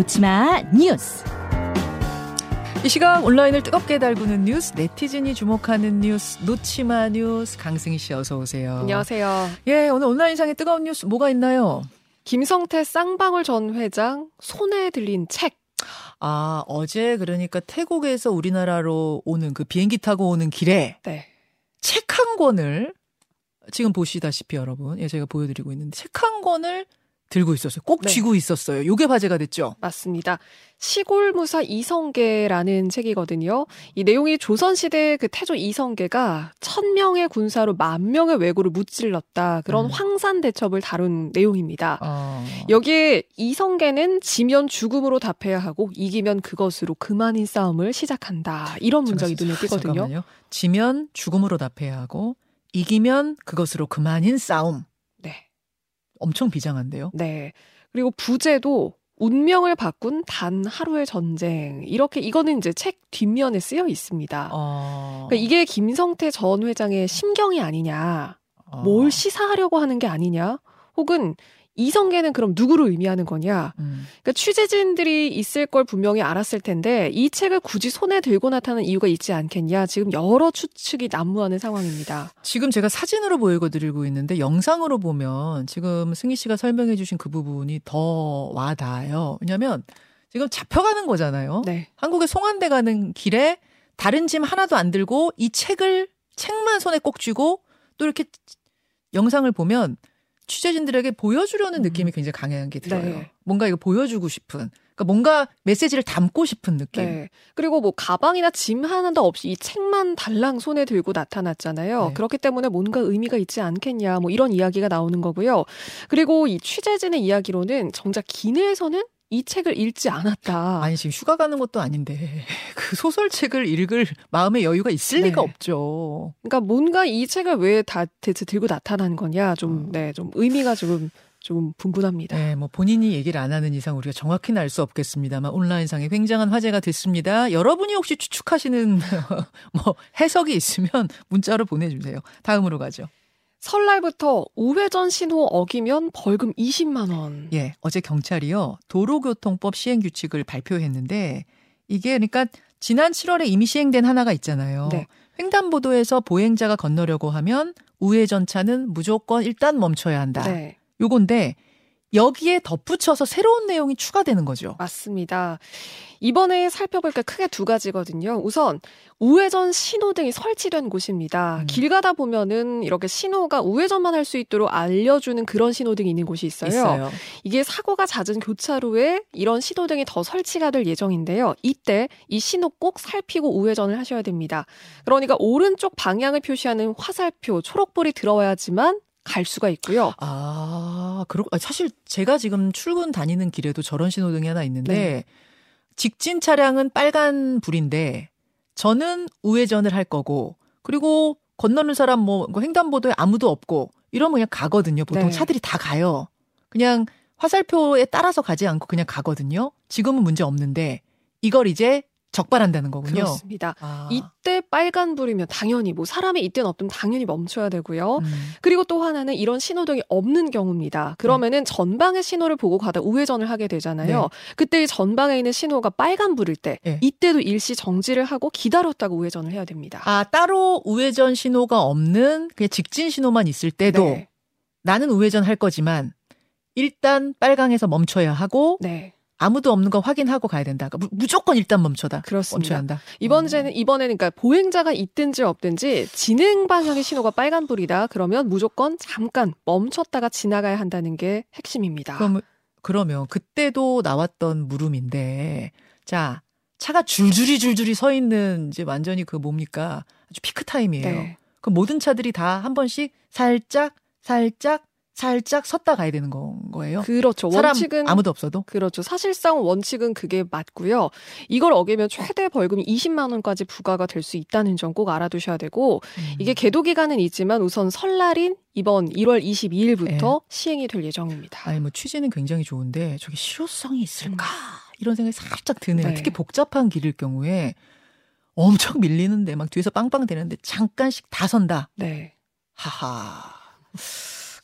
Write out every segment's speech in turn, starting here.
놓치마 뉴스. 이 시각 온라인을 뜨겁게 달구는 뉴스, 네티즌이 주목하는 뉴스, 놓치마 뉴스, 강승희 씨 어서 오세요. 안녕하세요. 예, 오늘 온라인상의 뜨거운 뉴스 뭐가 있나요? 김성태 쌍방울 전 회장 손에 들린 책. 아, 어제 그러니까 태국에서 우리나라로 오는 그 비행기 타고 오는 길에 네. 책 한 권을 지금 보시다시피 여러분, 예, 제가 보여드리고 있는데 책 한 권을 들고 있었어요. 꼭 네. 쥐고 있었어요. 요게 화제가 됐죠. 맞습니다. 시골 무사 이성계라는 책이거든요. 이 내용이 조선 시대 그 태조 이성계가 천 명의 군사로 만 명의 왜구를 무찔렀다. 그런 음. 황산 대첩을 다룬 내용입니다. 어. 여기에 이성계는 지면 죽음으로 답해야 하고 이기면 그것으로 그만인 싸움을 시작한다. 이런 문장이 눈에 띄거든요. 잠깐만요. 지면 죽음으로 답해야 하고 이기면 그것으로 그만인 싸움. 네. 엄청 비장한데요. 네. 그리고 부제도 운명을 바꾼 단 하루의 전쟁. 이렇게 이거는 이제 책 뒷면에 쓰여 있습니다. 어. 그러니까 이게 김성태 전 회장의 심경이 아니냐. 어. 뭘 시사하려고 하는 게 아니냐. 혹은 이성계는 그럼 누구를 의미하는 거냐. 음. 그러니까 취재진들이 있을 걸 분명히 알았을 텐데 이 책을 굳이 손에 들고 나타나는 이유가 있지 않겠냐. 지금 여러 추측이 난무하는 상황입니다. 지금 제가 사진으로 보여드리고 있는데 영상으로 보면 지금 승희 씨가 설명해 주신 그 부분이 더 와닿아요. 왜냐하면 지금 잡혀가는 거잖아요. 네. 한국에 송환돼 가는 길에 다른 짐 하나도 안 들고 이 책을 책만 손에 꼭 쥐고 또 이렇게 영상을 보면 취재진들에게 보여주려는 느낌이 굉장히 강한 게 들어요. 네. 뭔가 이거 보여주고 싶은, 그러니까 뭔가 메시지를 담고 싶은 느낌. 네. 그리고 뭐 가방이나 짐 하나도 없이 이 책만 달랑 손에 들고 나타났잖아요. 네. 그렇기 때문에 뭔가 의미가 있지 않겠냐. 뭐 이런 이야기가 나오는 거고요. 그리고 이 취재진의 이야기로는 정작 기내에서는 이 책을 읽지 않았다. 아니 지금 휴가 가는 것도 아닌데 그 소설책을 읽을 마음의 여유가 있을 네. 리가 없죠. 그러니까 뭔가 이 책을 왜 다 대체 들고 나타난 거냐. 좀, 어. 네, 좀 의미가 조금, 좀 분분합니다. 네, 뭐 본인이 얘기를 안 하는 이상 우리가 정확히는 알 수 없겠습니다만 온라인상에 굉장한 화제가 됐습니다. 여러분이 혹시 추측하시는 뭐 해석이 있으면 문자로 보내주세요. 다음으로 가죠. 설날부터 우회전 신호 어기면 벌금 20만 원. 예, 어제 경찰이요 도로교통법 시행 규칙을 발표했는데 이게 그러니까 지난 7월에 이미 시행된 하나가 있잖아요. 네. 횡단보도에서 보행자가 건너려고 하면 우회전차는 무조건 일단 멈춰야 한다. 네. 요건데 여기에 덧붙여서 새로운 내용이 추가되는 거죠. 맞습니다. 이번에 살펴볼 게 크게 두 가지거든요. 우선 우회전 신호등이 설치된 곳입니다. 음. 길 가다 보면은 이렇게 신호가 우회전만 할 수 있도록 알려주는 그런 신호등이 있는 곳이 있어요. 있어요. 이게 사고가 잦은 교차로에 이런 신호등이 더 설치가 될 예정인데요. 이때 이 신호 꼭 살피고 우회전을 하셔야 됩니다. 그러니까 오른쪽 방향을 표시하는 화살표 초록불이 들어와야지만 갈 수가 있고요. 아, 그렇 아, 사실 제가 지금 출근 다니는 길에도 저런 신호등이 하나 있는데 네. 직진 차량은 빨간 불인데 저는 우회전을 할 거고 그리고 건너는 사람 뭐 횡단보도에 아무도 없고 이러면 그냥 가거든요. 보통 네. 차들이 다 가요. 그냥 화살표에 따라서 가지 않고 그냥 가거든요. 지금은 문제 없는데 이걸 이제 적발한다는 거군요. 그렇습니다. 아, 이때 빨간불이면 당연히 뭐 사람이 있든 없든 당연히 멈춰야 되고요. 음. 그리고 또 하나는 이런 신호등이 없는 경우입니다. 그러면은 전방의 신호를 보고 가다 우회전을 하게 되잖아요. 네. 그때 이 전방에 있는 신호가 빨간불일 때 네. 이때도 일시 정지를 하고 기다렸다가 우회전을 해야 됩니다. 아, 따로 우회전 신호가 없는 그냥 직진 신호만 있을 때도 네. 나는 우회전 할 거지만 일단 빨강에서 멈춰야 하고 네. 아무도 없는 거 확인하고 가야 된다. 그러니까 무- 무조건 일단 멈춰다. 그렇습니다. 멈춰야 한다. 이번에는 이번에는 그러니까 보행자가 있든지 없든지 진행 방향의 신호가 빨간불이다. 그러면 무조건 잠깐 멈췄다가 지나가야 한다는 게 핵심입니다. 그럼 그러면 그때도 나왔던 물음인데 자 차가 줄줄이 줄줄이 서 있는 이제 완전히 그 뭡니까 아주 피크 타임이에요. 네. 그 모든 차들이 다 한 번씩 살짝 살짝 살짝 섰다 가야 되는 건 거예요. 그렇죠. 원칙은 아무도 없어도 그렇죠. 사실상 원칙은 그게 맞고요. 이걸 어기면 최대 벌금이 20만 원까지 부과가 될 수 있다는 점 꼭 알아두셔야 되고 음. 이게 계도 기간은 있지만 우선 설날인 이번 1월 22일부터 시행이 될 예정입니다. 아니 뭐 취지는 굉장히 좋은데 저게 실효성이 있을까 이런 생각이 살짝 드네요. 네. 특히 복잡한 길일 경우에 엄청 밀리는데 막 뒤에서 빵빵 대는데 잠깐씩 다 선다. 네. 하하.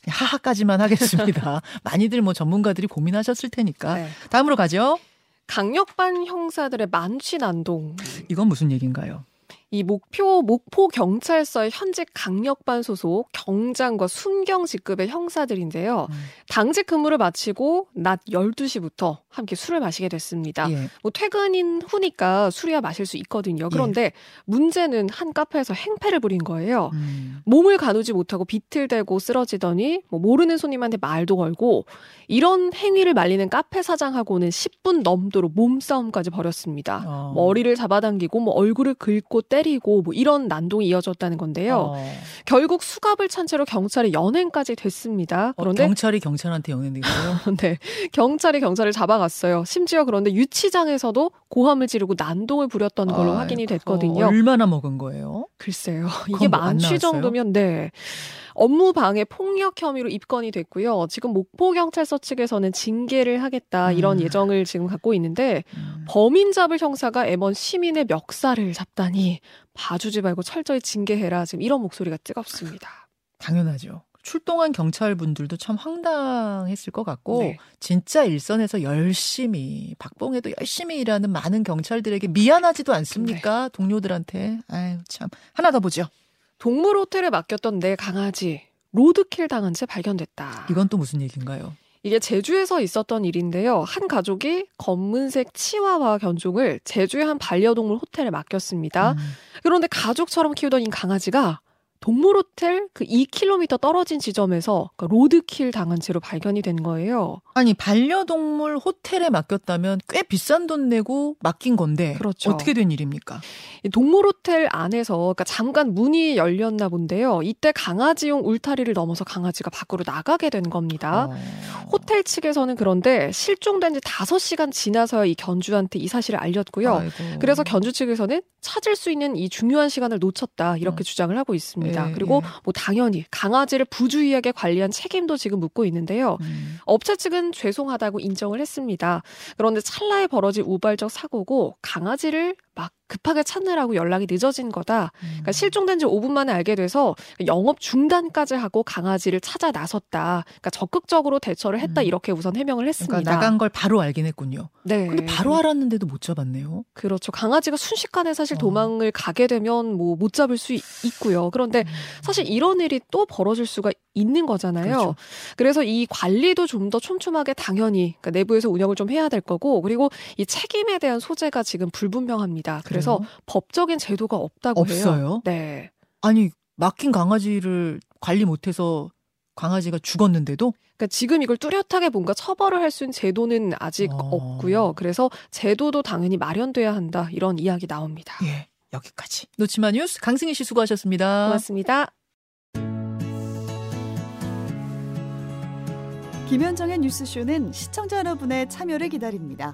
하하까지만 하겠습니다. 많이들 뭐 전문가들이 고민하셨을 테니까. 네. 다음으로 가죠. 강력반 형사들의 만취 난동. 이건 무슨 얘기인가요? 이 목표 목포 경찰서의 현직 강력반 소속 경장과 순경 직급의 형사들인데요. 음. 당직 근무를 마치고 낮 12시부터 함께 술을 마시게 됐습니다. 예. 뭐 퇴근인 후니까 술이야 마실 수 있거든요. 그런데 문제는 한 카페에서 행패를 부린 거예요. 음. 몸을 가누지 못하고 비틀대고 쓰러지더니 뭐 모르는 손님한테 말도 걸고 이런 행위를 말리는 카페 사장하고는 10분 넘도록 몸싸움까지 벌였습니다. 어. 머리를 잡아당기고 뭐 얼굴을 긁고 때 리고 뭐 이런 난동이 이어졌다는 건데요. 어. 결국 수갑을 찬 채로 경찰에 연행까지 됐습니다. 어, 그런데 경찰이 경찰한테 연행되고요. 네, 경찰이 경찰을 잡아갔어요. 심지어 그런데 유치장에서도 고함을 지르고 난동을 부렸던 걸로 아이고, 확인이 됐거든요. 얼마나 먹은 거예요? 글쎄요. 이게 만취? 정도면 네. 업무 방해 폭력 혐의로 입건이 됐고요. 지금 목포 경찰서 측에서는 징계를 하겠다 이런 음. 예정을 지금 갖고 있는데 음. 범인 잡을 형사가 M1 시민의 멱살을 잡다니 봐주지 말고 철저히 징계해라. 지금 이런 목소리가 뜨겁습니다. 당연하죠. 출동한 경찰분들도 참 황당했을 것 같고 네. 진짜 일선에서 열심히 박봉에도 열심히 일하는 많은 경찰들에게 미안하지도 않습니까? 네. 동료들한테. 아유 참 하나 더 보죠. 동물 호텔에 맡겼던 내 강아지 로드킬 당한 채 발견됐다. 이건 또 무슨 얘기인가요? 이게 제주에서 있었던 일인데요. 한 가족이 검은색 치와와 견종을 제주의 한 반려동물 호텔에 맡겼습니다. 음. 그런데 가족처럼 키우던 이 강아지가 동물 호텔 그 2km 떨어진 지점에서 그 로드킬 당한 채로 발견이 된 거예요. 아니 반려동물 호텔에 맡겼다면 꽤 비싼 돈 내고 맡긴 건데 그렇죠. 어떻게 된 일입니까? 이 동물 호텔 안에서 그러니까 잠깐 문이 열렸나 본데요. 이때 강아지용 울타리를 넘어서 강아지가 밖으로 나가게 된 겁니다. 어. 호텔 측에서는 그런데 실종된 지 5시간 지나서야 이 견주한테 이 사실을 알렸고요. 아이고. 그래서 견주 측에서는 찾을 수 있는 이 중요한 시간을 놓쳤다 이렇게 음. 주장을 하고 있습니다. 예, 그리고 예. 뭐 당연히 강아지를 부주의하게 관리한 책임도 지금 묻고 있는데요. 음. 업체 측은 죄송하다고 인정을 했습니다. 그런데 찰나에 벌어진 우발적 사고고 강아지를 막 급하게 찾느라고 연락이 늦어진 거다. 그러니까 실종된 지 5분 만에 알게 돼서 영업 중단까지 하고 강아지를 찾아 나섰다. 그러니까 적극적으로 대처를 했다 음. 이렇게 우선 해명을 했습니다. 그러니까 나간 걸 바로 알긴 했군요. 네. 근데 바로 알았는데도 못 잡았네요. 그렇죠. 강아지가 순식간에 사실 어. 도망을 가게 되면 뭐 못 잡을 수 있- 있고요. 그런데 사실 이런 일이 또 벌어질 수가 있는 거잖아요. 그렇죠. 그래서이 관리도 좀 더 촘촘하게 당연히 그러니까 내부에서 운영을 좀 해야 될 거고 그리고 이 책임에 대한 소재가 지금 불분명합니다. 그래서 그래요? 법적인 제도가 없다고 해요. 없어요. 네. 아니 맡긴 강아지를 관리 못해서 강아지가 죽었는데도 그러니까 지금 이걸 뚜렷하게 뭔가 처벌을 할 수 있는 제도는 아직 어. 없고요. 그래서 제도도 당연히 마련돼야 한다 이런 이야기 나옵니다. 예 여기까지 놓치마 뉴스 강승희 씨 수고하셨습니다. 고맙습니다. 김현정의 뉴스쇼는 시청자 여러분의 참여를 기다립니다.